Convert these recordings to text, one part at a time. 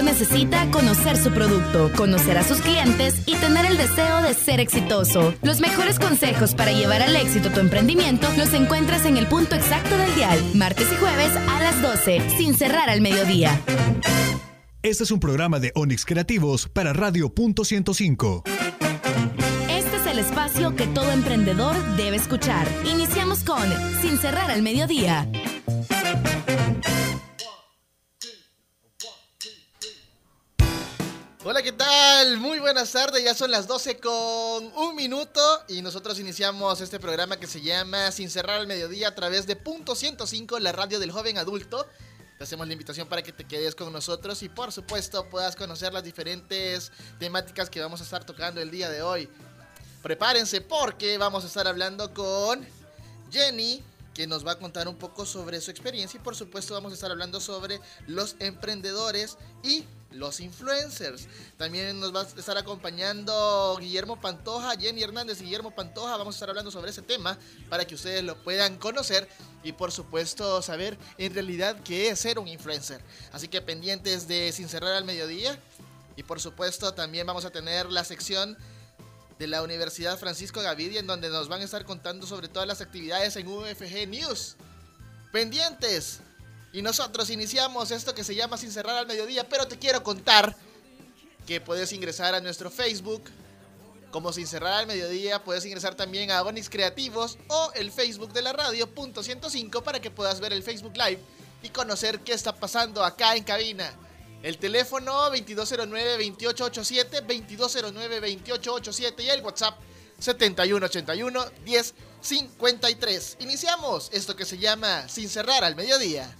emprendedor necesita conocer su producto, conocer a sus clientes y tener el deseo de ser exitoso. Los mejores consejos para llevar al éxito tu emprendimiento los encuentras en el punto exacto del dial, martes y jueves a las 12, sin cerrar al mediodía. Este es un programa de Onix Creativos para Radio Punto 105. Este es el espacio que todo emprendedor debe escuchar. Iniciamos con Sin cerrar al mediodía. Hola, ¿qué tal? Muy buenas tardes, ya son las 12 con un minuto y nosotros iniciamos este programa que se llama Sin cerrar al mediodía a través de Punto 105, la radio del joven adulto. Te hacemos la invitación para que te quedes con nosotros y por supuesto puedas conocer las diferentes temáticas que vamos a estar tocando el día de hoy. Prepárense porque vamos a estar hablando con Jenny, que nos va a contar un poco sobre su experiencia y por supuesto vamos a estar hablando sobre los emprendedores y los influencers. También nos va a estar acompañando Guillermo Pantoja, Jenny Hernández y Guillermo Pantoja. Vamos a estar hablando sobre ese tema para que ustedes lo puedan conocer y por supuesto saber en realidad qué es ser un influencer. Así que pendientes de Sin Cerrar al Mediodía. Y por supuesto también vamos a tener la sección de la Universidad Francisco Gavidia en donde nos van a estar contando sobre todas las actividades en UFG News. Pendientes. Y nosotros iniciamos esto que se llama Sin Cerrar al Mediodía, pero te quiero contar que puedes ingresar a nuestro Facebook como Sin Cerrar al Mediodía, puedes ingresar también a Bonix Creativos o el Facebook de la radio, punto 105, para que puedas ver el Facebook Live y conocer qué está pasando acá en cabina. El teléfono 2209-2887, 2209-2887 y el WhatsApp 7181-1053. Iniciamos esto que se llama Sin Cerrar al Mediodía.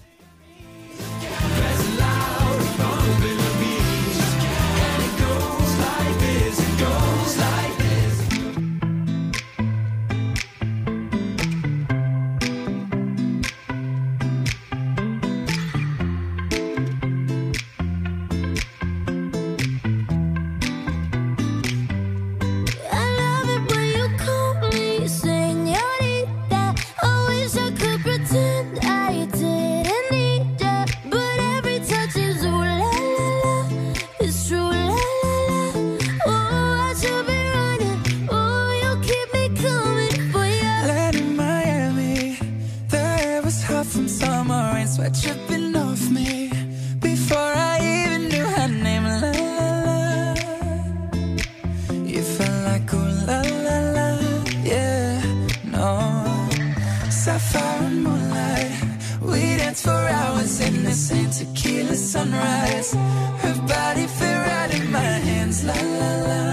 dance for hours in the same tequila sunrise. Her body fit right in my hands, la la la.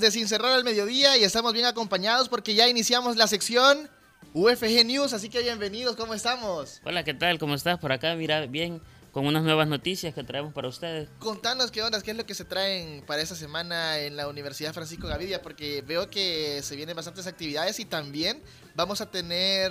Más de Sin Cerrar al Mediodía y estamos bien acompañados porque ya iniciamos la sección UFG News, así que bienvenidos, ¿cómo estamos? Hola, ¿qué tal? ¿Cómo estás? Por acá, mira, bien, con unas nuevas noticias que traemos para ustedes. Contanos qué onda, qué es lo que se traen para esta semana en la Universidad Francisco Gavidia, porque veo que se vienen bastantes actividades y también vamos a tener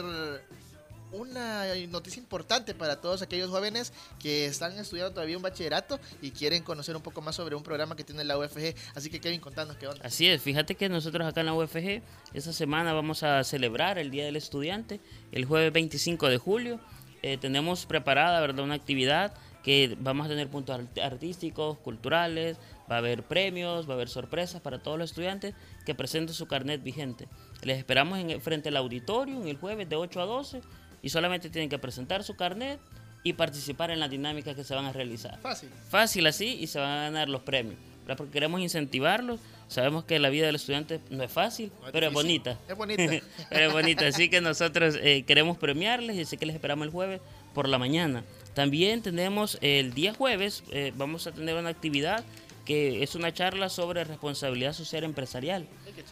una noticia importante para todos aquellos jóvenes que están estudiando todavía un bachillerato y quieren conocer un poco más sobre un programa que tiene la UFG. Así que Kevin, contanos qué onda. Así es, fíjate que nosotros acá en la UFG esta semana vamos a celebrar el Día del Estudiante, el jueves 25 de julio. Eh, tenemos preparada ¿verdad? una actividad que vamos a tener puntos artísticos, culturales, va a haber premios, va a haber sorpresas para todos los estudiantes que presenten su carnet vigente. Les esperamos en, frente al auditorio el jueves de 8 a 12 y solamente tienen que presentar su carnet y participar en las dinámicas que se van a realizar. Fácil. Fácil así y se van a ganar los premios. Porque queremos incentivarlos. Sabemos que la vida del estudiante no es fácil, pero es bonita. Es bonita. pero es bonita. Así que nosotros eh, queremos premiarles y así que les esperamos el jueves por la mañana. También tenemos el día jueves, eh, vamos a tener una actividad que es una charla sobre responsabilidad social empresarial.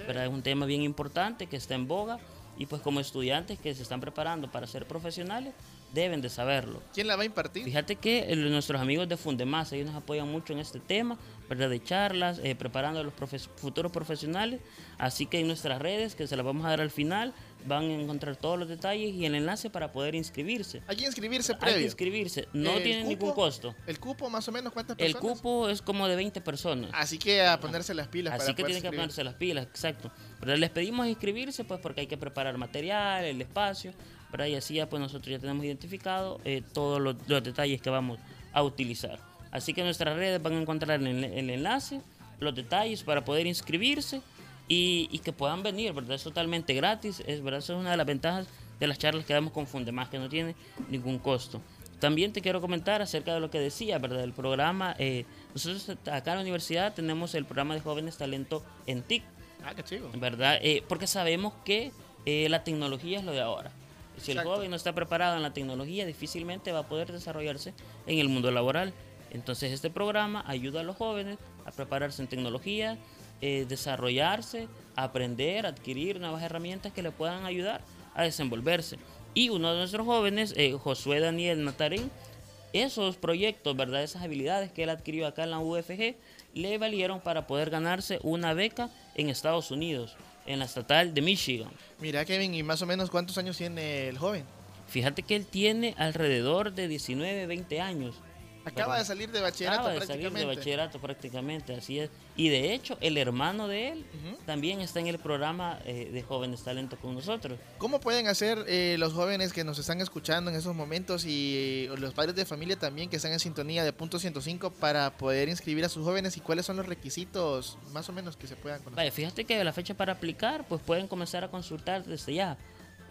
Es un tema bien importante que está en boga y pues como estudiantes que se están preparando para ser profesionales, deben de saberlo. ¿Quién la va a impartir? Fíjate que nuestros amigos de Fundemás, ellos nos apoyan mucho en este tema, ¿verdad? De charlas, eh, preparando a los futuros profesionales. Así que en nuestras redes, que se las vamos a dar al final, van a encontrar todos los detalles y el enlace para poder inscribirse. Hay que inscribirse previo. Hay que inscribirse, no tiene ningún costo. ¿El cupo más o menos cuántas personas? El cupo es como de 20 personas. Así que a ponerse las pilas. Así que tienen que ponerse las pilas, exacto. Pero les pedimos inscribirse pues porque hay que preparar material, el espacio, y así ya pues nosotros ya tenemos identificado eh, todos los, detalles que vamos a utilizar. Así que en nuestras redes van a encontrar el, el enlace, los detalles para poder inscribirse y, que puedan venir, ¿verdad? Es totalmente gratis, es verdad, eso es una de las ventajas de las charlas que damos con Fundemás, que no tiene ningún costo. También te quiero comentar acerca de lo que decía, ¿verdad? El programa, eh, nosotros acá en la universidad tenemos el programa de jóvenes talento en TIC. Ah, qué chido. ¿Verdad? Eh, porque sabemos que eh, la tecnología es lo de ahora. Si el joven no está preparado en la tecnología, difícilmente va a poder desarrollarse en el mundo laboral. Entonces este programa ayuda a los jóvenes a prepararse en tecnología, eh, desarrollarse, aprender, adquirir nuevas herramientas que le puedan ayudar a desenvolverse. Y uno de nuestros jóvenes, eh, Josué Daniel Natarín, esos proyectos, ¿verdad? esas habilidades que él adquirió acá en la UFG, le valieron para poder ganarse una beca en Estados Unidos, en la estatal de Michigan. Mira, Kevin, ¿y más o menos cuántos años tiene el joven? Fíjate que él tiene alrededor de 19, 20 años. Acaba de salir de bachillerato Acaba de salir de bachillerato prácticamente, así es. Y de hecho, el hermano de él también está en el programa eh, de Jóvenes Talentos con nosotros. ¿Cómo pueden hacer eh, los jóvenes que nos están escuchando en esos momentos y los padres de familia también que están en sintonía de punto 105 para poder inscribir a sus jóvenes y cuáles son los requisitos más o menos que se puedan conocer? Vaya, fíjate que la fecha para aplicar, pues pueden comenzar a consultar desde ya.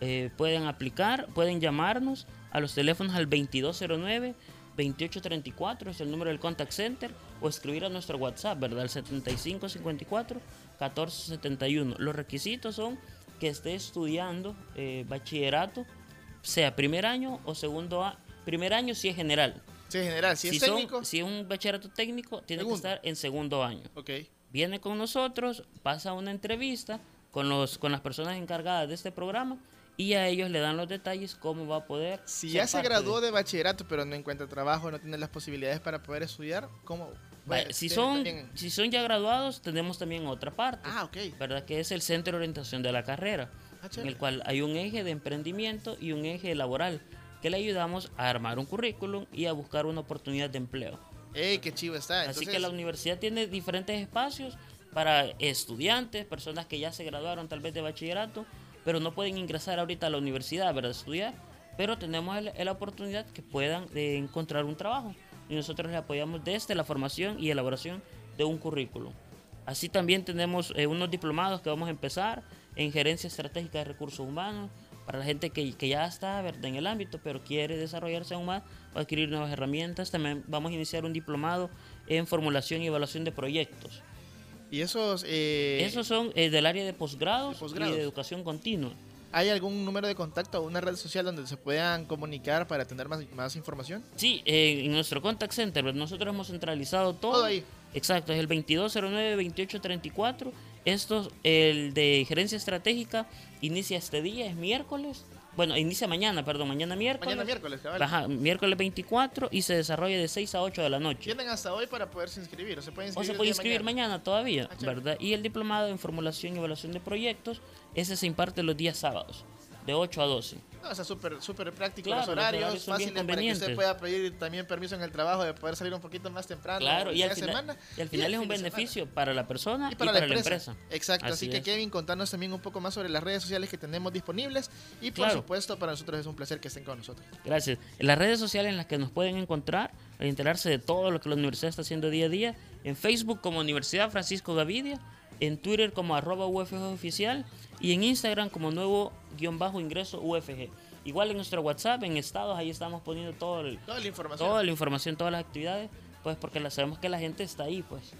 Eh, pueden aplicar, pueden llamarnos a los teléfonos al 2209 2834 es el número del contact center o escribir a nuestro WhatsApp, ¿verdad? El 7554 1471. Los requisitos son que esté estudiando eh, bachillerato, sea primer año o segundo año. Primer año si es general. Si es general, si, es técnico. si es un bachillerato técnico, tiene que estar en segundo año. Okay. Viene con nosotros, pasa una entrevista con, los, con las personas encargadas de este programa y a ellos le dan los detalles cómo va a poder. Si ya se graduó de... bachillerato pero no encuentra trabajo, no tiene las posibilidades para poder estudiar, ¿cómo? si, son, si son ya graduados, tenemos también otra parte. Ah, ok. ¿Verdad? Que es el centro de orientación de la carrera, ah, en el cual hay un eje de emprendimiento y un eje laboral, que le ayudamos a armar un currículum y a buscar una oportunidad de empleo. ¡Ey, qué chivo está! Así que la universidad tiene diferentes espacios para estudiantes, personas que ya se graduaron tal vez de bachillerato, pero no pueden ingresar ahorita a la universidad, ¿verdad? Estudiar, pero tenemos la oportunidad que puedan de encontrar un trabajo y nosotros les apoyamos desde la formación y elaboración de un currículum. Así también tenemos eh, unos diplomados que vamos a empezar en gerencia estratégica de recursos humanos para la gente que, que ya está ¿verdad? en el ámbito pero quiere desarrollarse aún más para adquirir nuevas herramientas. También vamos a iniciar un diplomado en formulación y evaluación de proyectos. ¿Y esos...? Eh, esos son eh, del área de posgrados, y de educación continua. ¿hay algún número de contacto o una red social donde se puedan comunicar para tener más, más información? Sí, eh, en nuestro contact center, nosotros hemos centralizado todo. Todo ahí. Exacto, es el 2209-2834. Esto, el de gerencia estratégica, inicia este día, es miércoles. Bueno, inicia mañana, perdón, mañana miércoles. Mañana miércoles, cabal. Ajá, miércoles 24 y se desarrolla de 6 a 8 de la noche. Tienen hasta hoy para poderse inscribir, o se puede inscribir, o se puede inscribir mañana. todavía, ah, ¿verdad? Y el diplomado en formulación y evaluación de proyectos, ese se imparte los días sábados de 8 a 12. No, o sea, súper super práctico los horarios, fáciles para que usted pueda pedir también permiso en el trabajo de poder salir un poquito más temprano. Claro, y al, final, semana, y al final es un beneficio para la persona y para, la, empresa. Exacto, así, que Kevin, contanos también un poco más sobre las redes sociales que tenemos disponibles y por supuesto para nosotros es un placer que estén con nosotros. Gracias. las redes sociales en las que nos pueden encontrar, enterarse de todo lo que la universidad está haciendo día a día, en Facebook como Universidad Francisco Gavidia, en Twitter como arroba UFG oficial y en Instagram como nuevo ingreso UFG. Igual en nuestro WhatsApp, en estados, ahí estamos poniendo todo toda la información. Toda la información, todas las actividades, pues porque la, sabemos que la gente está ahí, pues.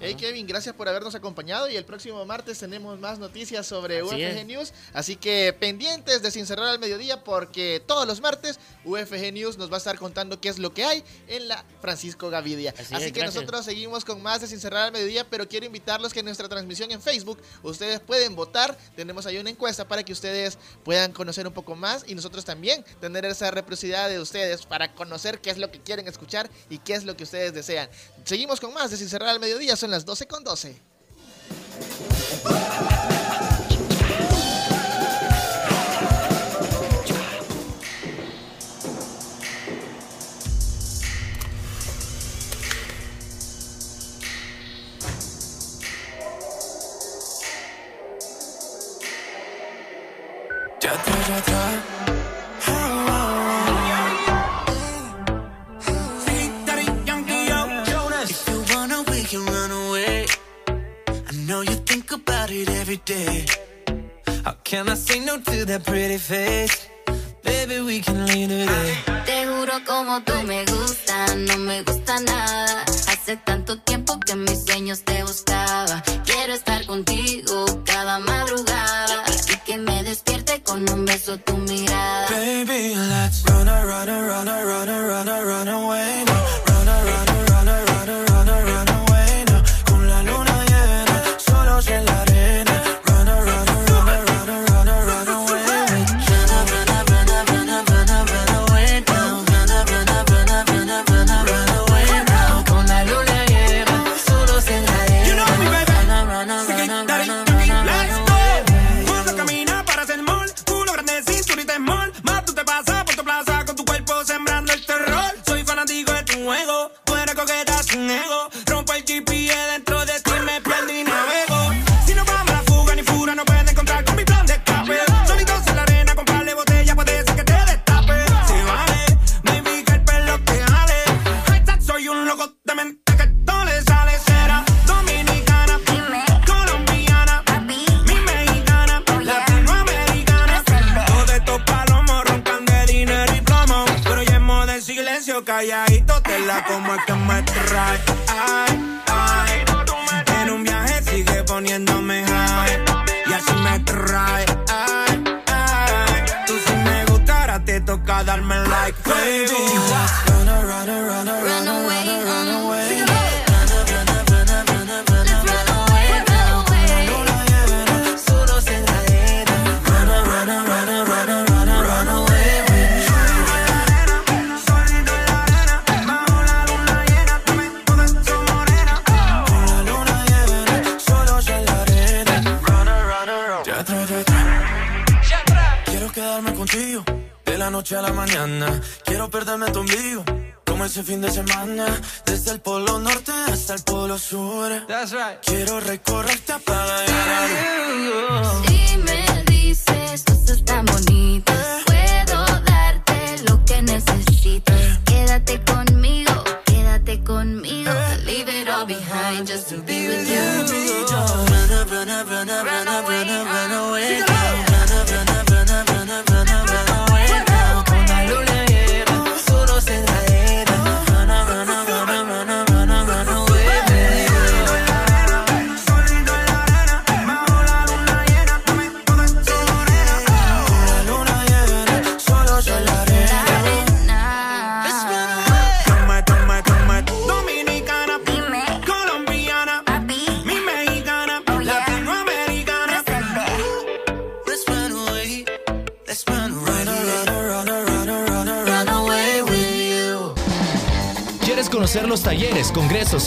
Hey Kevin, gracias por habernos acompañado y el próximo martes tenemos más noticias sobre UFG News, así que pendientes de Sin Cerrar al Mediodía porque todos los martes UFG News nos va a estar contando qué es lo que hay en la Francisco Gavidia. Así, que nosotros seguimos con más de Sin Cerrar al Mediodía, pero quiero invitarlos que en nuestra transmisión en Facebook ustedes pueden votar, tenemos ahí una encuesta para que ustedes puedan conocer un poco más y nosotros también tener esa reciprocidad de ustedes para conocer qué es lo que quieren escuchar y qué es lo que ustedes desean. Seguimos con más de Sin Cerrar al Mediodía, son las 12 con 12. contigo es tu juego. Tú eres coqueta sin ego. Rompo el GPS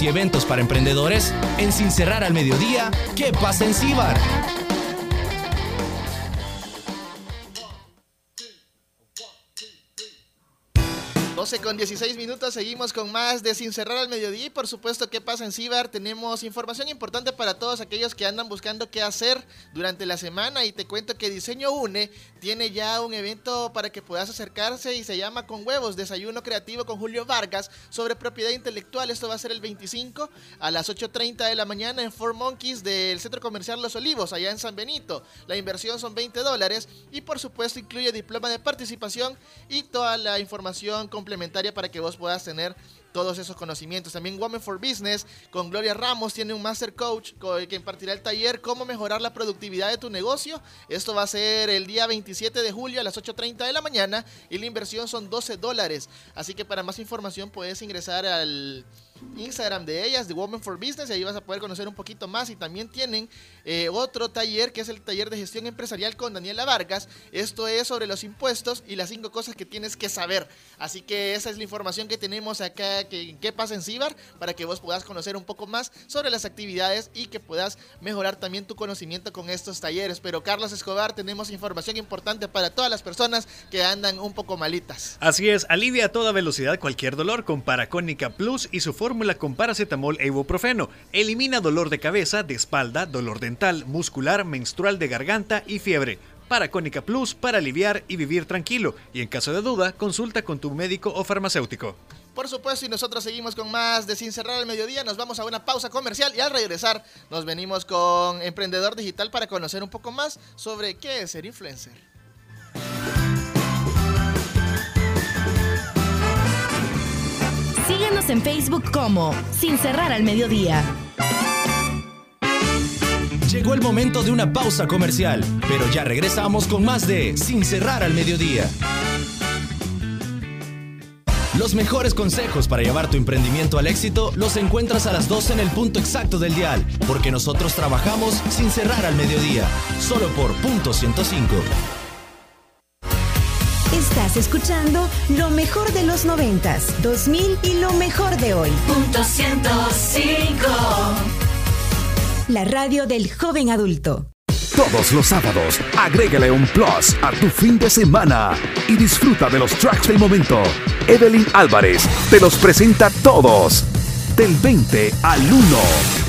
y eventos para emprendedores, en Sin Cerrar al Mediodía, ¿qué pasa en Cibar? 12 con 16 minutos, seguimos con más de Sin Cerrar al Mediodía y por supuesto qué pasa en Cibar. Tenemos información importante para todos aquellos que andan buscando qué hacer durante la semana y te cuento que Diseño UNE tiene ya un evento para que puedas acercarse y se llama Con Huevos, Desayuno Creativo con Julio Vargas sobre propiedad intelectual. Esto va a ser el 25 a las 8.30 de la mañana en Four Monkeys del Centro Comercial Los Olivos, allá en San Benito. La inversión son 20 dólares y por supuesto incluye diploma de participación y toda la información complementaria para que vos puedas tener todos esos conocimientos. También Women for Business con Gloria Ramos tiene un Master Coach que impartirá el taller Cómo mejorar la productividad de tu negocio. Esto va a ser el día 27 de julio a las 8.30 de la mañana y la inversión son 12 dólares. Así que para más información puedes ingresar al Instagram de ellas, de Women for Business, y ahí vas a poder conocer un poquito más. Y también tienen eh, otro taller que es el taller de gestión empresarial con Daniela Vargas. Esto es sobre los impuestos y las cinco cosas que tienes que saber. Así que esa es la información que tenemos acá, que qué pasa en Cibar, para que vos puedas conocer un poco más sobre las actividades y que puedas mejorar también tu conocimiento con estos talleres. Pero Carlos Escobar, tenemos información importante para todas las personas que andan un poco malitas. Así es, alivia a toda velocidad cualquier dolor con Paracónica Plus y su fórmula con paracetamol e ibuprofeno. Elimina dolor de cabeza, de espalda, dolor dental, muscular, menstrual de garganta y fiebre. Paracónica Plus para aliviar y vivir tranquilo. Y en caso de duda, consulta con tu médico o farmacéutico. Por supuesto, y nosotros seguimos con más de Sin Cerrar al Mediodía. Nos vamos a una pausa comercial y al regresar nos venimos con Emprendedor Digital para conocer un poco más sobre qué es ser influencer. Síguenos en Facebook como Sin Cerrar al Mediodía. Llegó el momento de una pausa comercial, pero ya regresamos con más de Sin Cerrar al Mediodía. Los mejores consejos para llevar tu emprendimiento al éxito los encuentras a las 12 en el punto exacto del dial, porque nosotros trabajamos sin cerrar al mediodía, solo por punto 105. Estás escuchando lo mejor de los 90s, 2000 y lo mejor de hoy. Punto 105. La radio del joven adulto. Todos los sábados, agrégale un plus a tu fin de semana y disfruta de los tracks del momento. Evelyn Álvarez te los presenta todos. Del 20 al 1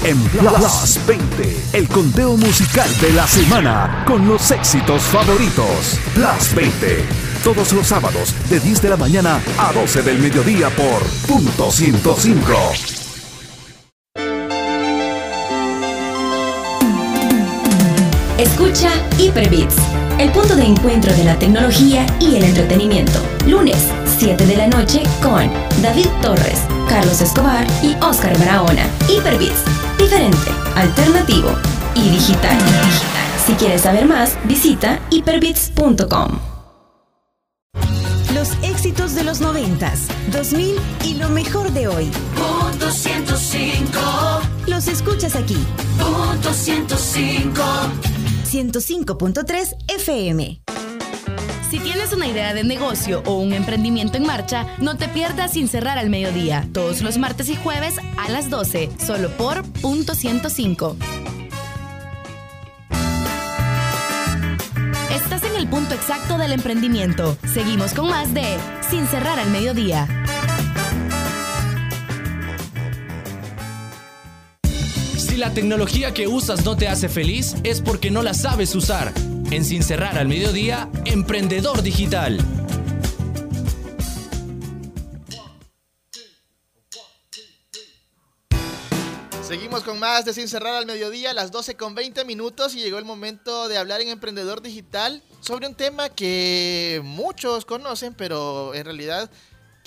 en Plus 20, el conteo musical de la semana con los éxitos favoritos. Plus 20, todos los sábados de 10 de la mañana a 12 del mediodía por punto 105. Escucha Hyperbits, el punto de encuentro de la tecnología y el entretenimiento. Lunes, 7 de la noche con David Torres, Carlos Escobar y Oscar Barahona. Hyperbits, diferente, alternativo y digital. Si quieres saber más, visita hyperbits.com. Los éxitos de los 90s, 2000 y lo mejor de hoy. Punto 105. Los escuchas aquí. Punto 105. 105.3 FM. Si tienes una idea de negocio o un emprendimiento en marcha, no te pierdas sin cerrar al mediodía, todos los martes y jueves a las 12, solo por punto 105. Estás en el punto exacto del emprendimiento. Seguimos con más de Sin cerrar al mediodía. Si la tecnología que usas no te hace feliz, es porque no la sabes usar. En Sin Cerrar al Mediodía, Emprendedor Digital. Seguimos con más de Sin Cerrar al Mediodía, las 12 con 20 minutos y llegó el momento de hablar en Emprendedor Digital sobre un tema que muchos conocen, pero en realidad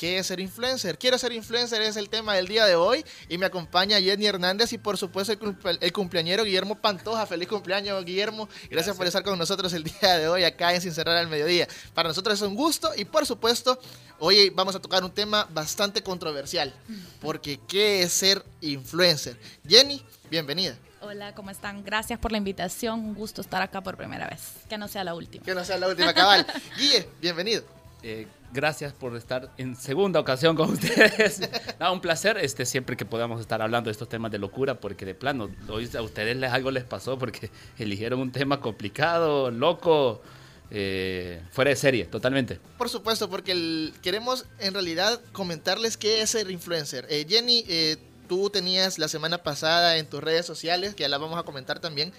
¿Qué es ser influencer? Quiero ser influencer es el tema del día de hoy y me acompaña Jenny Hernández y por supuesto el, cumple- el cumpleañero Guillermo Pantoja. Feliz cumpleaños Guillermo. Gracias, por estar con nosotros el día de hoy acá en Sin Cerrar al Mediodía. Para nosotros es un gusto y por supuesto hoy vamos a tocar un tema bastante controversial porque ¿qué es ser influencer? Jenny, bienvenida. Hola, ¿cómo están? Gracias por la invitación. Un gusto estar acá por primera vez. Que no sea la última. Que no sea la última cabal. Guille, bienvenido. Eh, gracias por estar en segunda ocasión con ustedes. No, un placer este, siempre que podamos estar hablando de estos temas de locura, porque de plano, hoy a ustedes les, algo les pasó porque eligieron un tema complicado, loco, eh, fuera de serie, totalmente. Por supuesto, porque el- queremos en realidad comentarles qué es ser influencer. Eh, Jenny, eh, tú tenías la semana pasada en tus redes sociales, que ya la vamos a comentar también,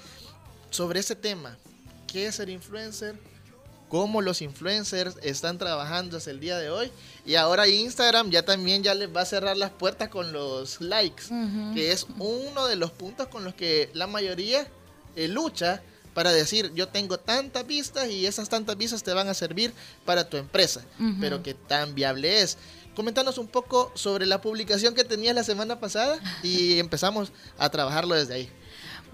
sobre ese tema. ¿Qué es ser influencer? Cómo los influencers están trabajando hasta el día de hoy. Y ahora Instagram ya también ya les va a cerrar las puertas con los likes, que es uno de los puntos con los que la mayoría eh, lucha para decir yo tengo tantas vistas y esas tantas vistas te van a servir para tu empresa. Pero qué tan viable es. Coméntanos un poco sobre la publicación que tenías la semana pasada y empezamos a trabajarlo desde ahí.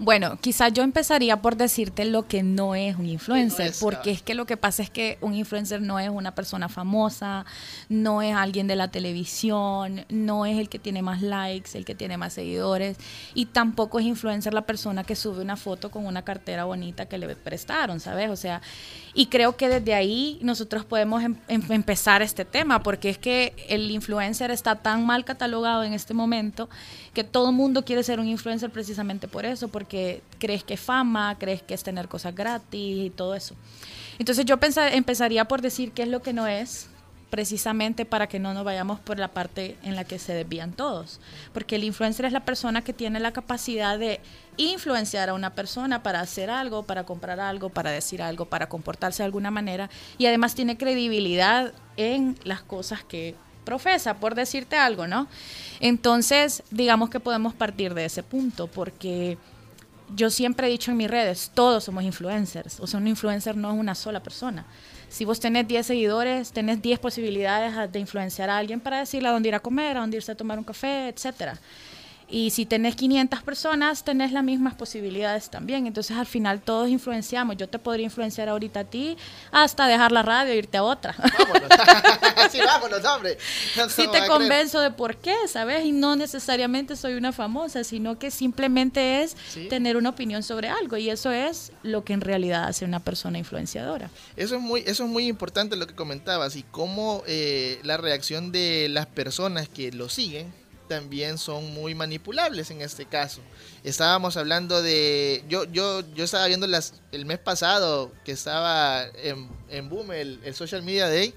Bueno, quizás yo empezaría por decirte lo que no es un influencer, es, porque es que lo que pasa es que un influencer no es una persona famosa, no es alguien de la televisión, no es el que tiene más likes, el que tiene más seguidores, y tampoco es influencer la persona que sube una foto con una cartera bonita que le prestaron, ¿sabes? O sea, y creo que desde ahí nosotros podemos em- em- empezar este tema, porque es que el influencer está tan mal catalogado en este momento que todo el mundo quiere ser un influencer precisamente por eso, porque crees que es fama, crees que es tener cosas gratis y todo eso. Entonces yo pensa- empezaría por decir qué es lo que no es, precisamente para que no nos vayamos por la parte en la que se desvían todos. Porque el influencer es la persona que tiene la capacidad de influenciar a una persona para hacer algo, para comprar algo, para decir algo, para comportarse de alguna manera y además tiene credibilidad en las cosas que profesa, por decirte algo, ¿no? Entonces, digamos que podemos partir de ese punto porque yo siempre he dicho en mis redes, todos somos influencers. O sea, un influencer no es una sola persona. Si vos tenés 10 seguidores, tenés 10 posibilidades de influenciar a alguien para decirle a dónde ir a comer, a dónde irse a tomar un café, etcétera. Y si tenés 500 personas, tenés las mismas posibilidades también. Entonces, al final, todos influenciamos. Yo te podría influenciar ahorita a ti hasta dejar la radio e irte a otra. sí, vámonos, hombre. No te creer. convenzo de por qué, ¿sabes? Y no necesariamente soy una famosa, sino que simplemente es Sí. tener una opinión sobre algo. Y eso es lo que en realidad hace una persona influenciadora. Eso es muy, eso es muy importante lo que comentabas y cómo eh, la reacción de las personas que lo siguen también son muy manipulables en este caso. Estábamos hablando de, yo, yo, yo estaba viendo las, el mes pasado que estaba en, en boom el, el Social Media Day.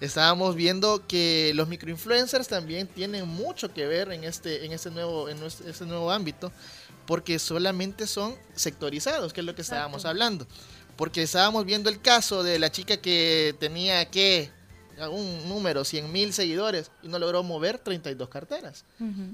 Estábamos viendo que los microinfluencers también tienen mucho que ver en este, en este nuevo, en este nuevo ámbito, porque solamente son sectorizados, que es lo que estábamos Exacto. hablando. Porque estábamos viendo el caso de la chica que tenía que un número, 100 mil seguidores, y no logró mover 32 carteras.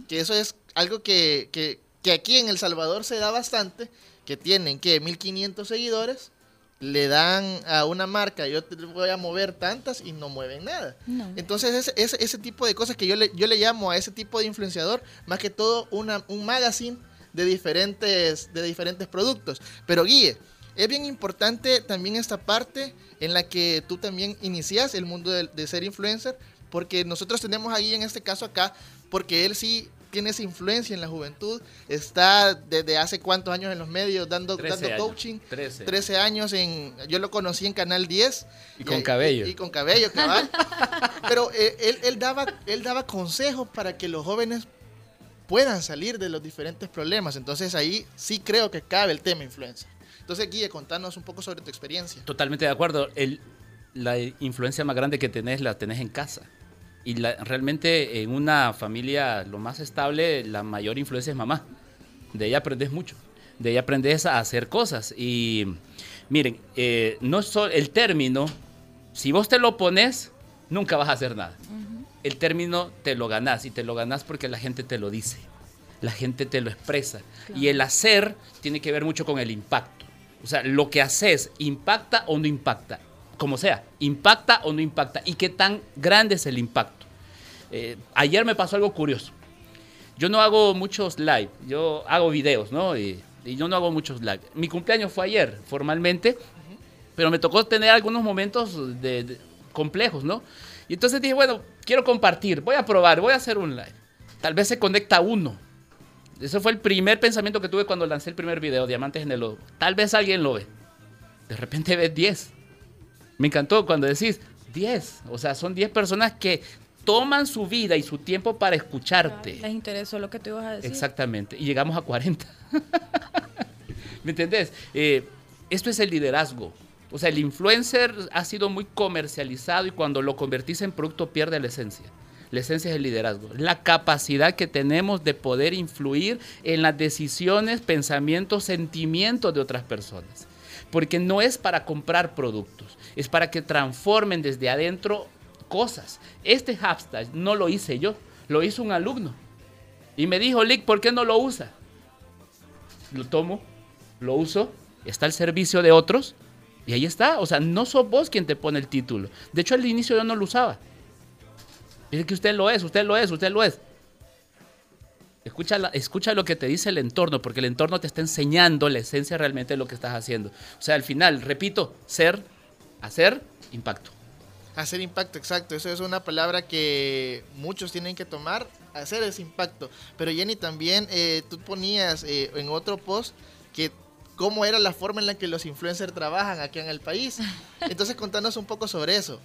Que eso es algo que, que, que aquí en El Salvador se da bastante, que tienen que 1500 seguidores, le dan a una marca, yo te voy a mover tantas y no mueven nada. No. Entonces ese, ese, ese tipo de cosas que yo le, yo le llamo a ese tipo de influenciador, más que todo una, un magazine de diferentes, de diferentes productos. Pero Guille, es bien importante también esta parte en la que tú también inicias el mundo de, de ser influencer, porque nosotros tenemos ahí en este caso acá, porque él sí tiene esa influencia en la juventud, está desde hace cuántos años en los medios dando, 13 dando años, coaching, 13. 13 años en, yo lo conocí en Canal 10. Y con cabello. Y, y con cabello, cabal. Pero eh, él, él daba, él daba consejos para que los jóvenes puedan salir de los diferentes problemas. Entonces ahí sí creo que cabe el tema influencer. Entonces, Guille, contanos un poco sobre tu experiencia. Totalmente de acuerdo. El, la influencia más grande que tenés la tenés en casa. Y la- realmente en una familia lo más estable, la mayor influencia es mamá. De ella aprendes mucho. De ella aprendes a hacer cosas. Y miren, eh, no so- el término, si vos te lo pones, nunca vas a hacer nada. El término te lo ganás y te lo ganás porque la gente te lo dice. La gente te lo expresa. Y el hacer tiene que ver mucho con el impacto. O sea, lo que haces, ¿impacta o no impacta? Como sea, ¿impacta o no impacta? ¿Y qué tan grande es el impacto? Eh, ayer me pasó algo curioso. Yo no hago muchos live, yo hago videos, ¿no? Y, yo no hago muchos live. Mi cumpleaños fue ayer, formalmente, pero me tocó tener algunos momentos de- complejos, ¿no? Y entonces dije, bueno, quiero compartir, voy a probar, voy a hacer un live. Tal vez se conecta uno. Ese fue el primer pensamiento que tuve cuando lancé el primer video, Diamantes en el Lodo. Tal vez alguien lo ve. De repente ves 10. Me encantó cuando decís 10. O sea, son 10 personas que toman su vida y su tiempo para escucharte. Les interesó lo que tú ibas a decir. Exactamente. Y llegamos a 40. ¿Me entendés? Eh, esto es el liderazgo. O sea, el influencer ha sido muy comercializado y cuando lo convertís en producto pierde la esencia. La esencia es el liderazgo, la capacidad que tenemos de poder influir en las decisiones, pensamientos, sentimientos de otras personas. Porque no es para comprar productos, es para que transformen desde adentro cosas. Este hashtag no lo hice yo, lo hizo un alumno. Y me dijo, Lick, ¿por qué no lo usa? Lo tomo, lo uso, está al servicio de otros y ahí está. O sea, no sos vos quien te pone el título. De hecho, al inicio yo no lo usaba. Dice que usted lo es, usted lo es, usted lo es. Escucha, escucha lo que te dice el entorno, porque el entorno te está enseñando la esencia realmente de lo que estás haciendo. O sea, al final, repito, ser, hacer, impacto. Hacer impacto, exacto. Eso es una palabra que muchos tienen que tomar. Hacer ese impacto. Pero Jenny, también eh, tú ponías eh, en otro post que cómo era la forma en la que los influencers trabajan aquí en el país. Entonces contanos un poco sobre eso.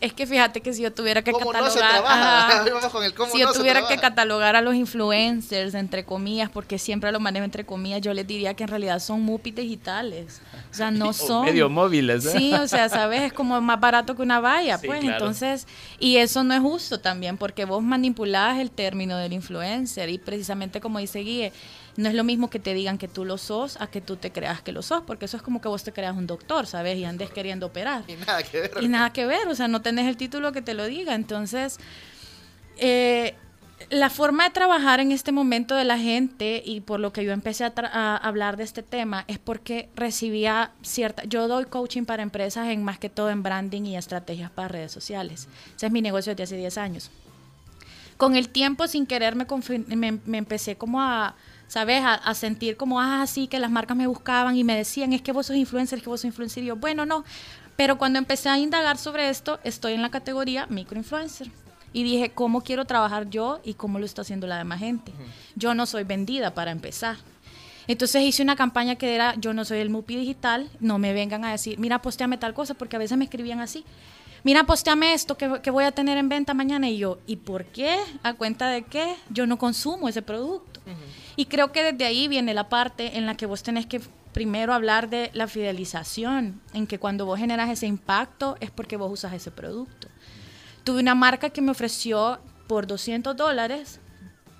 Es que fíjate que si yo tuviera que ¿Cómo no se catalogar, trabaja? ajá, Ahí vamos con el cómo si yo no se tuviera que catalogar a los influencers entre comillas, porque siempre lo manejo entre comillas, yo les diría que en realidad son mupis digitales. O sea, no O son medio móviles, ¿eh? Sí, o sea, sabes, es como más barato que una valla, Sí, pues. claro. Entonces, y eso no es justo también, porque vos manipulás el término del influencer y precisamente como dice Guille, no es lo mismo que te digan que tú lo sos a que tú te creas que lo sos, porque eso es como que vos te creas un doctor, ¿sabes? Y andes queriendo operar. Y nada que ver. Y nada que ver, o sea, no tenés el título que te lo diga. Entonces, eh, la forma de trabajar en este momento de la gente y por lo que yo empecé a, hablar de este tema es porque recibía cierta, yo doy coaching para empresas en más que todo en branding y estrategias para redes sociales. Ese es mi negocio desde hace 10 años. Con el tiempo, sin querer, me, me, me empecé como a, ¿sabes? A, a sentir como, ah, así que las marcas me buscaban y me decían, es que vos sos influencer, es que vos sos influencer. Y yo, bueno, no. Pero cuando empecé a indagar sobre esto, estoy en la categoría microinfluencer. Y dije, ¿cómo quiero trabajar yo y cómo lo está haciendo la demás gente? Yo no soy vendida para empezar. Entonces hice una campaña que era, yo no soy el MUPI digital, no me vengan a decir, mira, posteame tal cosa, porque a veces me escribían así. Mira, posteame esto que, que voy a tener en venta mañana. Y yo, ¿y por qué? ¿A cuenta de qué? Yo no consumo ese producto. Y creo que desde ahí viene la parte en la que vos tenés que primero hablar de la fidelización, en que cuando vos generas ese impacto es porque vos usas ese producto. Tuve una marca que me ofreció por 200 dólares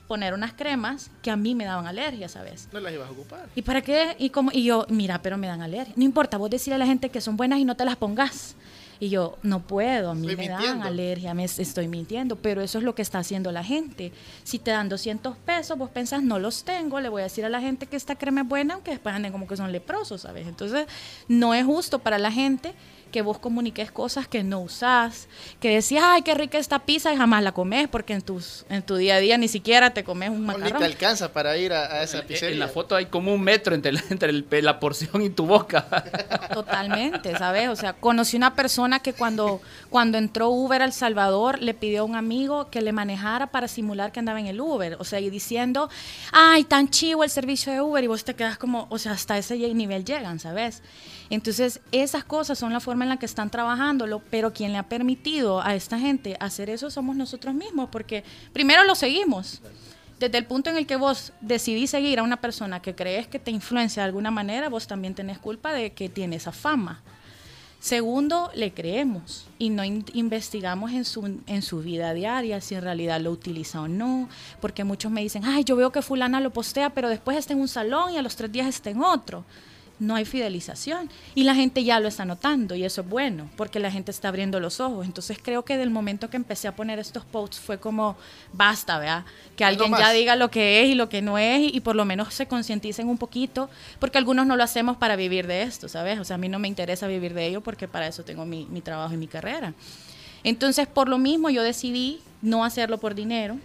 poner unas cremas que a mí me daban alergia, ¿sabes? No las ibas a ocupar. ¿Y para qué? Y, como, y yo, mira, pero me dan alergia. No importa, vos decirle a la gente que son buenas y no te las pongas. Y yo, no puedo, a mí Estoy me dan alergia, me estoy mintiendo, pero eso es lo que está haciendo la gente. Si te dan 200 pesos, vos pensás, no los tengo, le voy a decir a la gente que esta crema es buena, aunque después anden como que son leprosos, ¿sabes? Entonces, no es justo para la gente que vos comuniques cosas que no usás, que decís, ay, qué rica esta pizza y jamás la comes porque en, tus, en tu día a día ni siquiera te comes un No, ni macarrón. te alcanza para ir a, a esa En- pizzería. En la foto hay como un metro entre, la- entre el- la porción y tu boca. Totalmente, ¿sabes? O sea, conocí una persona que cuando, cuando entró Uber a El Salvador le pidió a un amigo que le manejara para simular que andaba en el Uber. O sea, y diciendo, ay, tan chivo el servicio de Uber. Y vos te quedas como, o sea, hasta ese nivel llegan, ¿sabes? Entonces, esas cosas son la forma en la que están trabajándolo, pero quien le ha permitido a esta gente hacer eso somos nosotros mismos, porque primero lo seguimos. Desde el punto en el que vos decidís seguir a una persona que crees que te influencia de alguna manera, vos también tenés culpa de que tiene esa fama. Segundo, le creemos y no in- investigamos en su, en su vida diaria si en realidad lo utiliza o no, porque muchos me dicen, ay, yo veo que fulana lo postea, pero después está en un salón y a los tres días está en otro. No hay fidelización y la gente ya lo está notando y eso es bueno porque la gente está abriendo los ojos. Entonces creo que del momento que empecé a poner estos posts fue como, basta, ¿verdad? Que alguien ya diga lo que es y lo que no es y por lo menos se concienticen un poquito, porque algunos no lo hacemos para vivir de esto, ¿sabes? O sea, a mí no me interesa vivir de ello porque para eso tengo mi, mi trabajo y mi carrera. Entonces, por lo mismo, yo decidí no hacerlo por dinero,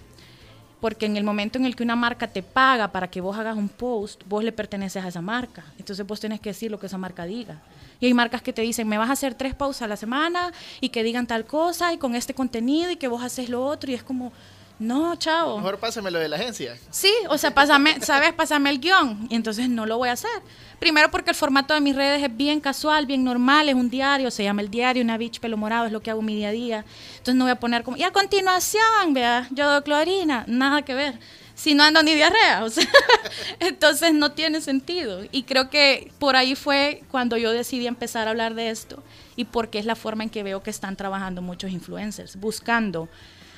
porque en el momento en el que una marca te paga para que vos hagas un post, vos le perteneces a esa marca. Entonces vos tenés que decir lo que esa marca diga. Y hay marcas que te dicen, me vas a hacer tres posts a la semana y que digan tal cosa y con este contenido y que vos haces lo otro. Y es como, No, chao. Mejor pásame lo de la agencia. Sí, o sea, pásame, ¿sabes? Pásame el guion. Y entonces no lo voy a hacer. Primero porque el formato de mis redes es bien casual, bien normal, es un diario, se llama el diario, una bitch pelo morado, es lo que hago mi día a día. Entonces no voy a poner como, y a continuación, vea, yo doy clorina, nada que ver. Si no ando ni diarrea, o sea, entonces no tiene sentido. Y creo que por ahí fue cuando yo decidí empezar a hablar de esto y porque es la forma en que veo que están trabajando muchos influencers, buscando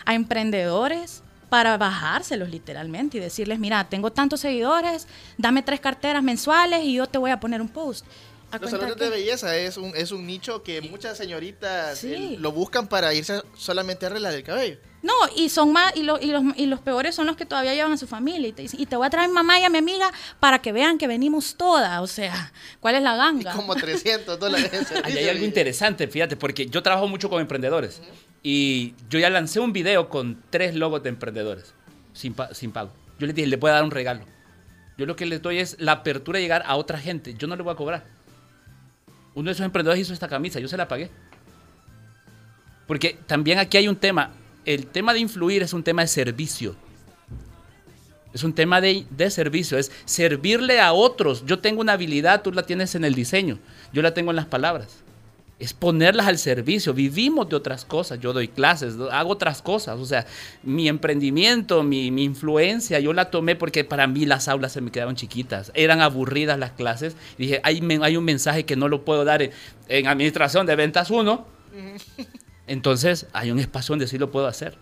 a emprendedores para bajárselos literalmente y decirles, mira, tengo tantos seguidores, dame tres carteras mensuales y yo te voy a poner un post. A Los salones que- de belleza es un, es un nicho que muchas señoritas Sí. eh, lo buscan para irse solamente a arreglar el cabello. No, y son más, y, lo- y los, y los peores son los que todavía llevan a su familia y te dicen, y te voy a traer mi mamá y a mi amiga para que vean que venimos todas. O sea, ¿cuál es la Y ganga? como 300 dólares Ahí hay algo interesante, fíjate, porque yo trabajo mucho con emprendedores y yo ya lancé un video con tres logos de emprendedores sin, sin pago. Yo les dije, les voy a dar un regalo. Yo lo que les doy es la apertura de llegar a otra gente. Yo no le voy a cobrar. Uno de esos emprendedores hizo esta camisa, yo se la pagué. Porque también aquí hay un tema. El tema de influir es un tema de servicio. Es un tema de, de servicio, es servirle a otros. Yo tengo una habilidad, tú la tienes en el diseño, yo la tengo en las palabras. Es ponerlas al servicio. Vivimos de otras cosas. Yo doy clases, hago otras cosas. O sea, mi emprendimiento, mi, mi influencia, yo la tomé porque para mí las aulas se me quedaron chiquitas. Eran aburridas las clases. Y dije, hay, hay un mensaje que no lo puedo dar en, en administración de ventas 1. Entonces, hay un espacio donde sí lo puedo hacer.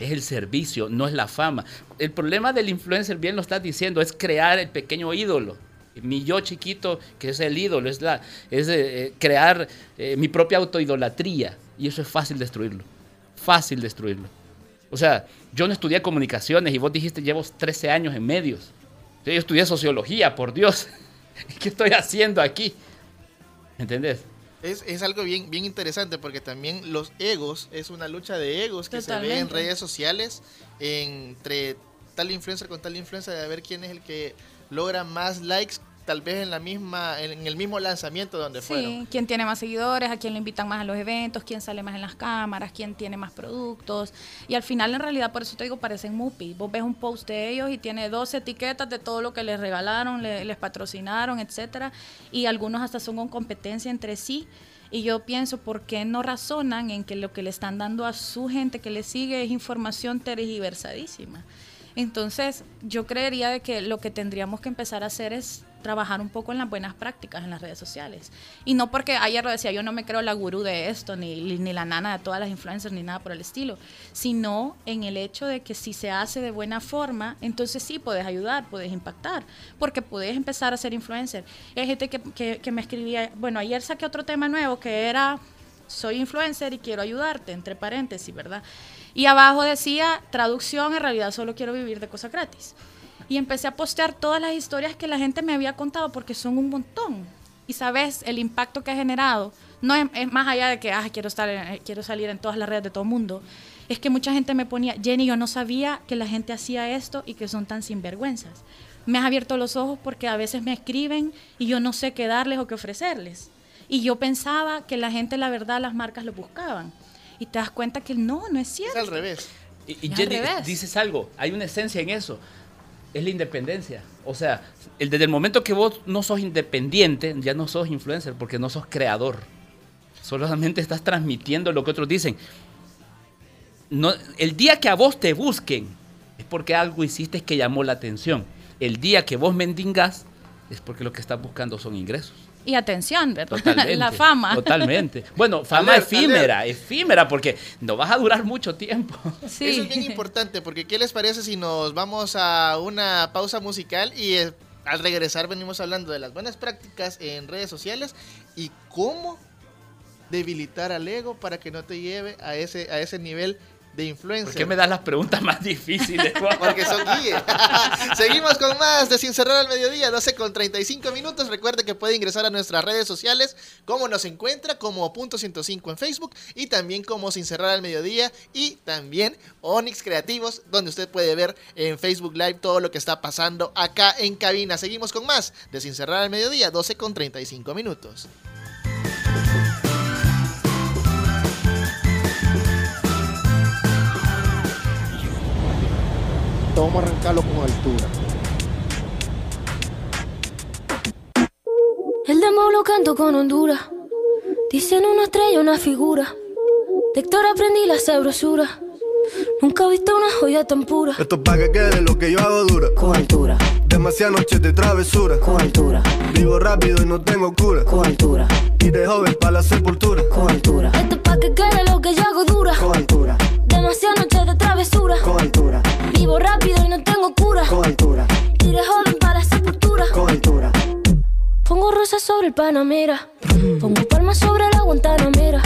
Es el servicio, no es la fama. El problema del influencer, bien lo estás diciendo, es crear el pequeño ídolo. Mi yo chiquito, que es el ídolo, es, la, es eh, eh, crear eh, mi propia autoidolatría. Y eso es fácil destruirlo. Fácil destruirlo. O sea, yo no estudié comunicaciones y vos dijiste llevo 13 años en medios. Yo estudié sociología, por Dios. ¿Qué estoy haciendo aquí? ¿Entendés? Es, es algo bien, bien interesante porque también los egos, es una lucha de egos que se ve en redes sociales entre tal influencer con tal influencer de ver quién es el que logra más likes tal vez en la misma en el mismo lanzamiento donde fueron. Quién tiene más seguidores, a quién le invitan más a los eventos, quién sale más en las cámaras, quién tiene más productos. Y al final, en realidad, por eso te digo, parecen Mupi. Vos ves un post de ellos y tiene dos etiquetas de todo lo que les regalaron, le- les patrocinaron, etcétera. Y algunos hasta son con competencia entre sí. Y yo pienso, ¿por qué no razonan en que lo que le están dando a su gente que le sigue es información tergiversadísima? Entonces, yo creería de que lo que tendríamos que empezar a hacer es trabajar un poco en las buenas prácticas en las redes sociales. Y no porque ayer lo decía, yo no me creo la gurú de esto, ni, ni la nana de todas las influencers, ni nada por el estilo, sino en el hecho de que si se hace de buena forma, entonces sí puedes ayudar, puedes impactar, porque puedes empezar a ser influencer. Hay gente que, que, que me escribía, bueno, ayer saqué otro tema nuevo que era, soy influencer y quiero ayudarte, entre paréntesis, ¿verdad? Y abajo decía, traducción, en realidad solo quiero vivir de cosas gratis. Y empecé a postear todas las historias que la gente me había contado porque son un montón. Y sabes, el impacto que ha generado no es, más allá de que ah, quiero, estar en- quiero salir en todas las redes de todo el mundo. Es que mucha gente me ponía, Jenny, yo no sabía que la gente hacía esto y que son tan sinvergüenzas. Me has abierto los ojos porque a veces me escriben y yo no sé qué darles o qué ofrecerles. Y yo pensaba que la gente, la verdad, las marcas lo buscaban. Y te das cuenta que no, no es Es cierto. al revés. Y, y Es Jenny, revés. dices algo, hay una esencia en eso. Es la independencia. O sea, el, desde el momento que vos no sos independiente, ya no sos influencer porque no sos creador. Solamente estás transmitiendo lo que otros dicen. No, el día que a vos te busquen es porque algo hiciste que llamó la atención. El día que vos mendigas es porque lo que estás buscando son ingresos. Y atención, ¿verdad? Totalmente. la fama. Totalmente. Bueno, fama efímera, efímera, porque no vas a durar mucho tiempo. Sí. Eso es bien importante porque ¿qué les parece si nos vamos a una pausa musical y eh, al regresar venimos hablando de las buenas prácticas en redes sociales y cómo debilitar al ego para que no te lleve a ese a ese nivel de influencer? ¿Por qué me das las preguntas más difíciles? Porque son guías. Seguimos con más de Sin Cerrar al Mediodía, 12 con 35 minutos. Recuerde que puede ingresar a nuestras redes sociales, como nos encuentra, como Punto 105 en Facebook y también como Sin Cerrar al Mediodía y también Onyx Creativos, donde usted puede ver en Facebook Live todo lo que está pasando acá en cabina. Seguimos con más de Sin Cerrar al Mediodía, 12 con 35 minutos. Esto vamos a arrancarlo con altura. El demo lo canto con Honduras. Dicen una estrella, una figura. De Héctor aprendí la sabrosura. Nunca he visto una joya tan pura. Esto es pa' que quede lo que yo hago dura. Con altura. Demasiadas noches de travesura. Con altura. Vivo rápido y no tengo cura. Con altura. Y de joven para la sepultura. Con altura. Esto es pa' que quede lo que yo hago dura. Con altura. Demasiadas noches de travesura. Con altura. Vivo rápido y no tengo cura. Con altura. Y de joven para la sepultura. Con altura. Pongo rosas sobre el Panamera. Pongo palmas sobre la Guantanamera.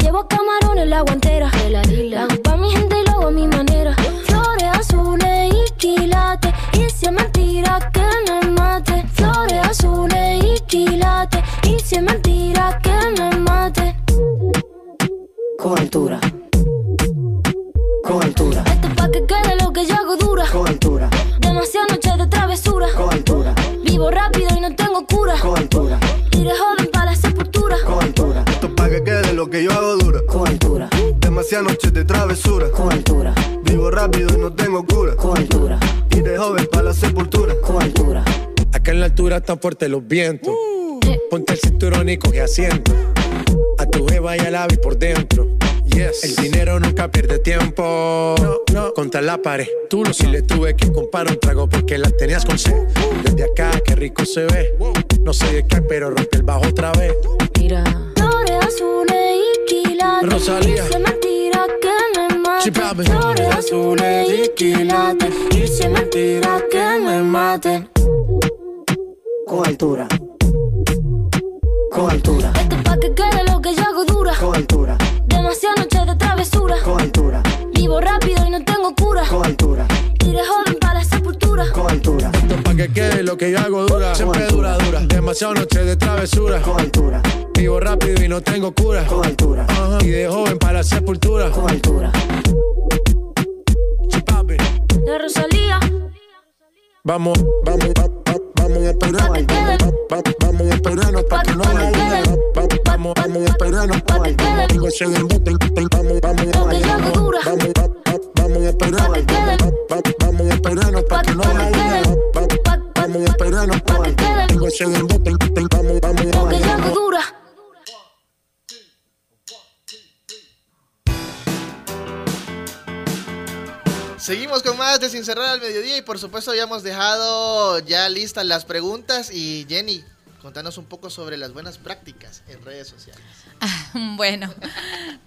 Llevo camarones en la guantera. La hago pa' mi gente y lo hago a mi manera. Flores azules y quilates. Y si es mentira que me mate. Flores azules y quilates. Y si es mentira que me mate. Con altura. Con altura. Esto es pa' que quede lo que yo hago dura. Con altura. Demasiadas noches de travesura. Con altura. Vivo rápido y no tengo cura. Con altura. De joven para la sepultura. Con altura. Esto es pa' que quede lo que yo hago dura. Con altura. Demasiadas noches de travesura. Con altura. Vivo rápido y no tengo cura. Con altura. De joven para la sepultura. Con altura. Acá en la altura están fuertes los vientos. Ponte el cinturón y coge asiento. A tu jeva y al ave por dentro. Yes. El dinero nunca pierde tiempo. No, Contra la pared. Tú lo si le tuve que comprar un trago porque la tenías con sed. Desde acá, qué rico se ve. No sé de qué, pero rompe el bajo otra vez. Mira. Flores azules y quilates. Rosalía. Y me papi. Flores azules y quilates. Y si es mentira que me mate. Con altura. Con altura. Esto es pa' que quede lo que yo hago dura. Con altura. Demasiadas noches de travesura. Con altura. Vivo rápido y no tengo cura. Con altura. De joven que quede lo que yo hago dura. Siempre dura, dura. Demasiado noche de travesura. Con altura. Vivo rápido y no tengo cura. Con altura. Ajá. Y de joven para la sepultura. Con altura. Sí, papi. De Rosalía. Vamos, vamos, va- va- vamos a Vamos a esperarnos pa' que no haya duda. Va- va- Vamos, vamos a esperarnos. Digo, se emboten, Vamos, vamos, vamos, va- va- vamos a esperarnos. Vamos a esperarnos pa' que no haya duda. Vamos a esperarnos. Vamos, vamos, dura. Seguimos con más de Sin Cerrar al Mediodía y por supuesto habíamos dejado ya listas las preguntas y Jenny, contanos un poco sobre las buenas prácticas en redes sociales. Bueno,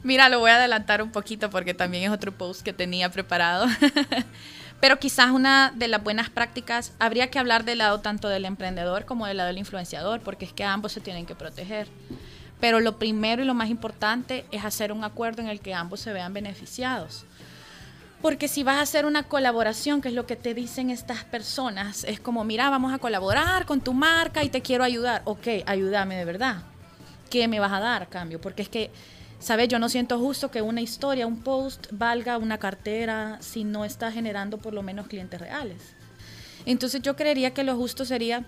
mira, lo voy a adelantar un poquito porque también es otro post que tenía preparado. Pero quizás una de las buenas prácticas, habría que hablar del lado tanto del emprendedor como del lado del influenciador, porque es que ambos se tienen que proteger. Pero lo primero y lo más importante es hacer un acuerdo en el que ambos se vean beneficiados. Porque si vas a hacer una colaboración, que es lo que te dicen estas personas, es como, mira, vamos a colaborar con tu marca y te quiero ayudar. Ok, ayúdame de verdad. ¿Qué me vas a dar a cambio? Porque es que, ¿sabes? Yo no siento justo que una historia, un post, valga una cartera si no está generando por lo menos clientes reales. Entonces yo creería que lo justo sería,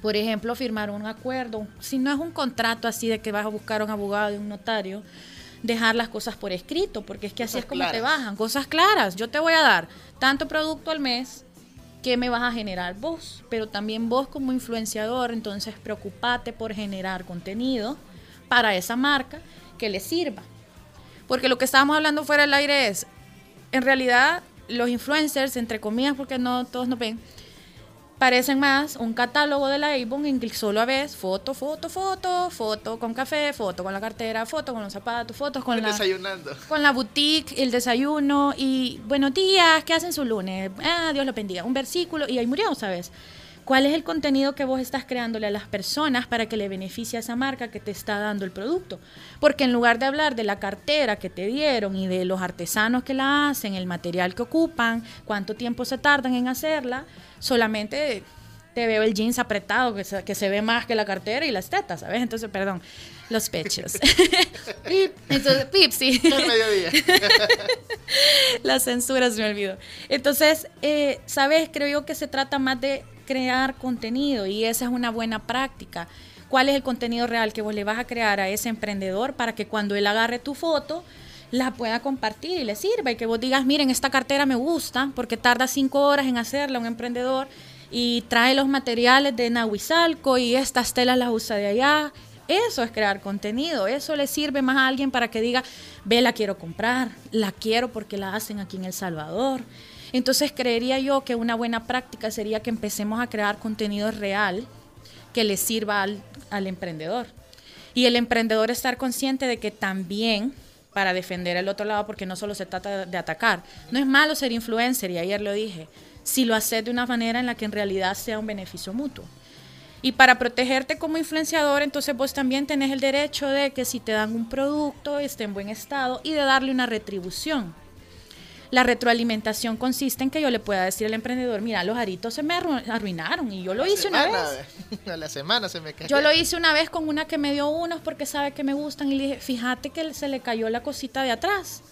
por ejemplo, firmar un acuerdo. Si no es un contrato así de que vas a buscar a un abogado y un notario, dejar las cosas por escrito, porque es que así Cosas es como te bajan. Cosas claras. Yo te voy a dar tanto producto al mes que me vas a generar vos, pero también vos como influenciador, entonces preocupate por generar contenido para esa marca que le sirva. Porque lo que estábamos hablando fuera del aire es, en realidad, los influencers, entre comillas, porque no todos nos ven, parecen más un catálogo de la Avon en que solo ves foto, foto, foto, foto con café, foto con la cartera, foto con los zapatos, fotos con la, Desayunando. con la boutique, el desayuno y buenos días, ¿qué hacen su lunes? Ah, Dios lo bendiga, un versículo y ahí murió, ¿sabes? ¿Cuál es el contenido que vos estás creándole a las personas para que le beneficie a esa marca que te está dando el producto? Porque en lugar de hablar de la cartera que te dieron y de los artesanos que la hacen, el material que ocupan, cuánto tiempo se tardan en hacerla, solamente te veo el jeans apretado que se, que se ve más que la cartera y las tetas, ¿sabes? Entonces, perdón, los pechos. Pip, Entonces, pip, sí. Mediodía. La censura se me olvidó. Entonces, eh, ¿sabes? Creo yo que se trata más de crear contenido y esa es una buena práctica. ¿Cuál es el contenido real que vos le vas a crear a ese emprendedor para que cuando él agarre tu foto, la pueda compartir y le sirva y que vos digas, miren, esta cartera me gusta porque tarda cinco horas en hacerla un emprendedor y trae los materiales de Nahuizalco y estas telas las usa de allá. Eso es crear contenido, eso le sirve más a alguien para que diga, ve, la quiero comprar, la quiero porque la hacen aquí en El Salvador. Entonces creería yo que una buena práctica sería que empecemos a crear contenido real que le sirva al, al emprendedor. Y el emprendedor estar consciente de que también para defender el otro lado, porque no solo se trata de atacar. No es malo ser influencer, y ayer lo dije, si lo haces de una manera en la que en realidad sea un beneficio mutuo. Y para protegerte como influenciador, entonces vos también tenés el derecho de que si te dan un producto esté en buen estado y de darle una retribución. La retroalimentación consiste en que yo le pueda decir al emprendedor, mira, los aritos se me arru- arruinaron y yo lo La hice una vez. A la semana se me cayó. Yo lo hice una vez con una que me dio unos porque sabe que me gustan y le dije, fíjate que se le cayó la cosita de atrás.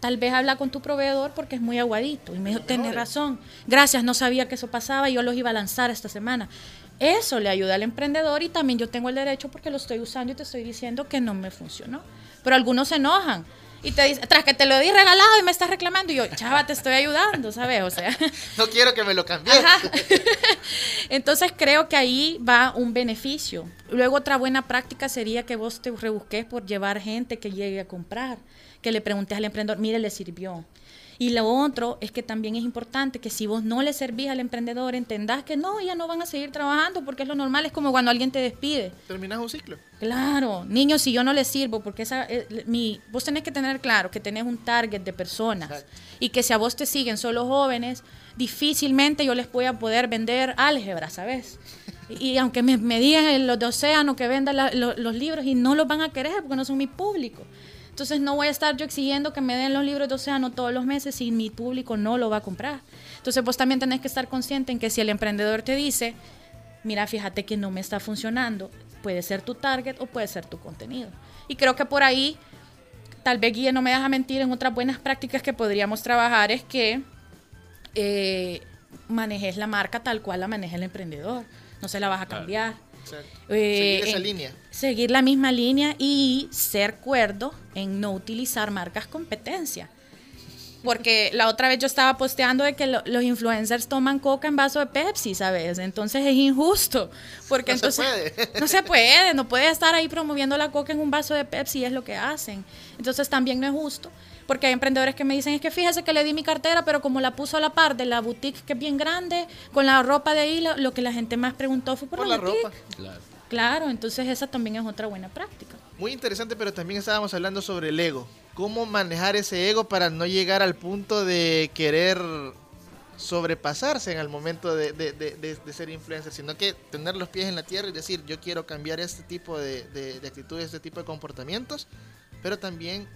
Tal vez habla con tu proveedor porque es muy aguadito. Y me dijo, tenés razón. Gracias, no sabía que eso pasaba y yo los iba a lanzar esta semana. Eso le ayuda al emprendedor y también yo tengo el derecho porque lo estoy usando y te estoy diciendo que no me funcionó. Pero algunos se enojan y te dicen, tras que te lo di regalado y me estás reclamando. Y yo, chava, te estoy ayudando, ¿sabes? O sea. No quiero que me lo cambie. Entonces creo que ahí va un beneficio. Luego otra buena práctica sería que vos te rebusques por llevar gente que llegue a comprar, que le preguntes al emprendedor, mire, le sirvió. Y lo otro es que también es importante que si vos no le servís al emprendedor, entendás que no, ya no van a seguir trabajando porque es lo normal, es como cuando alguien te despide. Terminas un ciclo. Claro, niños, si yo no les sirvo, porque esa, eh, mi, vos tenés que tener claro que tenés un target de personas y que si a vos te siguen solo jóvenes, difícilmente yo les voy a poder vender álgebra, ¿sabes? Y, y aunque me, me digan los de Océano que vendan la- lo- los libros y no los van a querer porque no son mi público. Entonces no voy a estar yo exigiendo que me den los libros de Océano todos los meses si mi público no lo va a comprar. Entonces vos también tenés que estar consciente en que si el emprendedor te dice, mira, fíjate que no me está funcionando, puede ser tu target o puede ser tu contenido. Y creo que por ahí, tal vez Guille no me deja mentir, en otras buenas prácticas que podríamos trabajar es que eh, manejes la marca tal cual la maneja el emprendedor. No se la vas a cambiar. Eh, Seguir esa línea. Seguir la misma línea y ser cuerdo en no utilizar marcas competencia. Porque la otra vez yo estaba posteando de que lo- los influencers toman coca en vaso de Pepsi, ¿sabes? Entonces es injusto. Porque No se entonces puede. no se puede, no puede estar ahí promoviendo la coca en un vaso de Pepsi, es lo que hacen. Entonces también no es justo. Porque hay emprendedores que me dicen, es que fíjese que le di mi cartera, pero como la puso a la par de la boutique que es bien grande, con la ropa de ahí, lo, lo que la gente más preguntó fue por, Por la, ropa. Claro, entonces esa también es otra buena práctica. Muy interesante, pero también estábamos hablando sobre el ego. Cómo manejar ese ego para no llegar al punto de querer sobrepasarse en el momento de, de- de- de- ser influencer, sino que tener los pies en la tierra y decir, yo quiero cambiar este tipo de, de- de actitudes, este tipo de comportamientos, pero también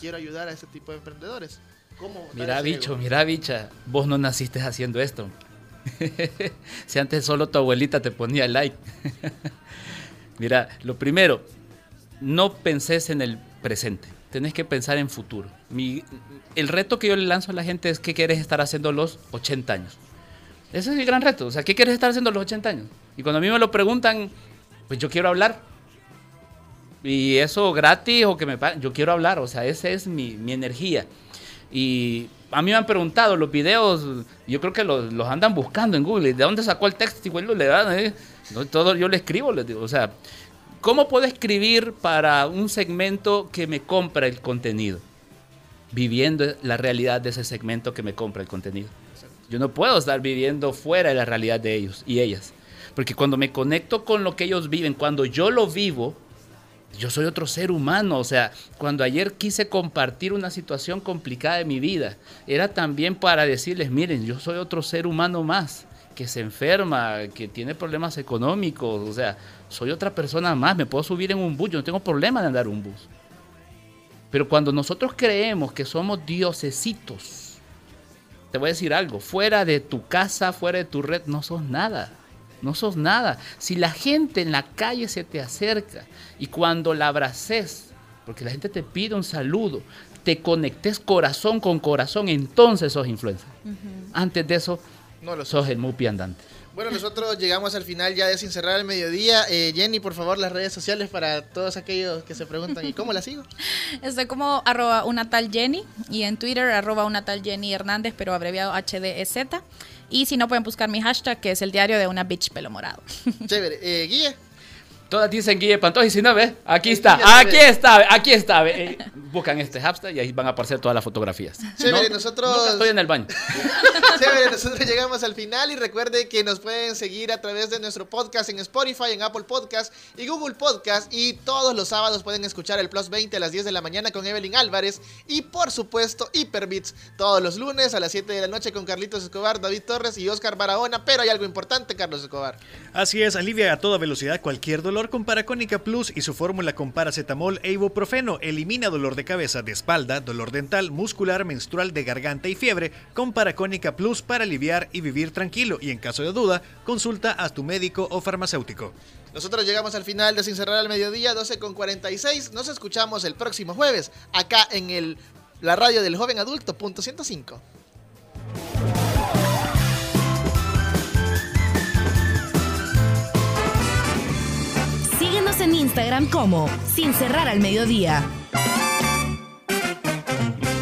quiero ayudar a este tipo de emprendedores. ¿Cómo Mira, bicho, ego? mira, bicha, vos no naciste haciendo esto. si antes solo tu abuelita te ponía like. mira, lo primero, no penses en el presente, tenés que pensar en futuro. Mi- el reto que yo le lanzo a la gente es qué quieres estar haciendo los 80 años. Ese es el gran reto, o sea, ¿qué quieres estar haciendo los 80 años? Y cuando a mí me lo preguntan, pues yo quiero hablar. Y eso gratis o que me paguen, yo quiero hablar, o sea, esa es mi, mi energía. Y a mí me han preguntado los videos, yo creo que los, los andan buscando en Google, ¿de dónde sacó el texto? Igual lo le dan, ¿eh? No, todo yo le escribo, les digo, o sea, ¿cómo puedo escribir para un segmento que me compra el contenido? Viviendo la realidad de ese segmento que me compra el contenido. Yo no puedo estar viviendo fuera de la realidad de ellos y ellas. Porque cuando me conecto con lo que ellos viven, cuando yo lo vivo, yo soy otro ser humano. O sea, cuando ayer quise compartir una situación complicada de mi vida, era también para decirles, miren, yo soy otro ser humano más, que se enferma, que tiene problemas económicos. O sea, soy otra persona más, me puedo subir en un bus, yo no tengo problema de andar en un bus. Pero cuando nosotros creemos que somos diosesitos, te voy a decir algo, fuera de tu casa, fuera de tu red, no sos nada. No sos nada. Si la gente en la calle se te acerca y cuando la abraces, porque la gente te pide un saludo, te conectes corazón con corazón, entonces sos influencer. Antes de eso, No lo sos el mupi andante. Bueno, nosotros llegamos al final ya de Sin Cerrar el Mediodía. Eh, Jenny, por favor, las redes sociales para todos aquellos que se preguntan, ¿y cómo la sigo? Estoy como arroba una tal Jenny y en Twitter arroba una tal Jenny Hernández, pero abreviado HDZ. Y si no, pueden buscar mi hashtag, que es el diario de una bitch pelo morado. Chévere. Eh, Guille. Todas dicen Guille Pantoja y si no, ¿ves? Aquí está, aquí está, aquí está. Eh, buscan este hashtag y ahí van a aparecer todas las fotografías. Chévere, No, nosotros- nunca estoy en el baño. Chévere, nosotros llegamos al final y recuerde que nos pueden seguir a través de nuestro podcast en Spotify, en Apple Podcast y Google Podcast. Y todos los sábados pueden escuchar el Plus 20 a las 10 de la mañana con Evelyn Álvarez. Y por supuesto, Hyperbits todos los lunes a las 7 de la noche con Carlitos Escobar, David Torres y Oscar Barahona. Pero hay algo importante, Carlos Escobar. Así es, alivia a toda velocidad cualquier dolor con Paracónica Plus y su fórmula con paracetamol e ibuprofeno. Elimina dolor de cabeza, de espalda, dolor dental, muscular, menstrual, de garganta y fiebre con Paracónica Plus para aliviar y vivir tranquilo. Y en caso de duda, consulta a tu médico o farmacéutico. Nosotros llegamos al final de Sin Cerrar al Mediodía, 12 con 46. Nos escuchamos el próximo jueves acá en el, la radio del joven adulto, punto 105. Instagram como Sin Cerrar al Mediodía.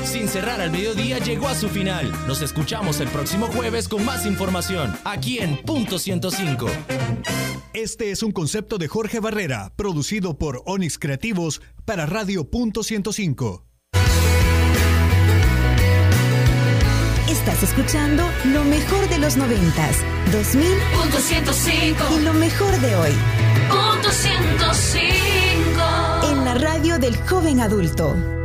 Sin cerrar al mediodía llegó a su final. Nos escuchamos el próximo jueves con más información, aquí en Punto 105. Este es un concepto de Jorge Barrera, producido por Onyx Creativos para Radio Punto 105. Estás escuchando lo mejor de los noventas, 2000 Punto 105. y lo mejor de hoy Punto 105. En la radio del joven adulto.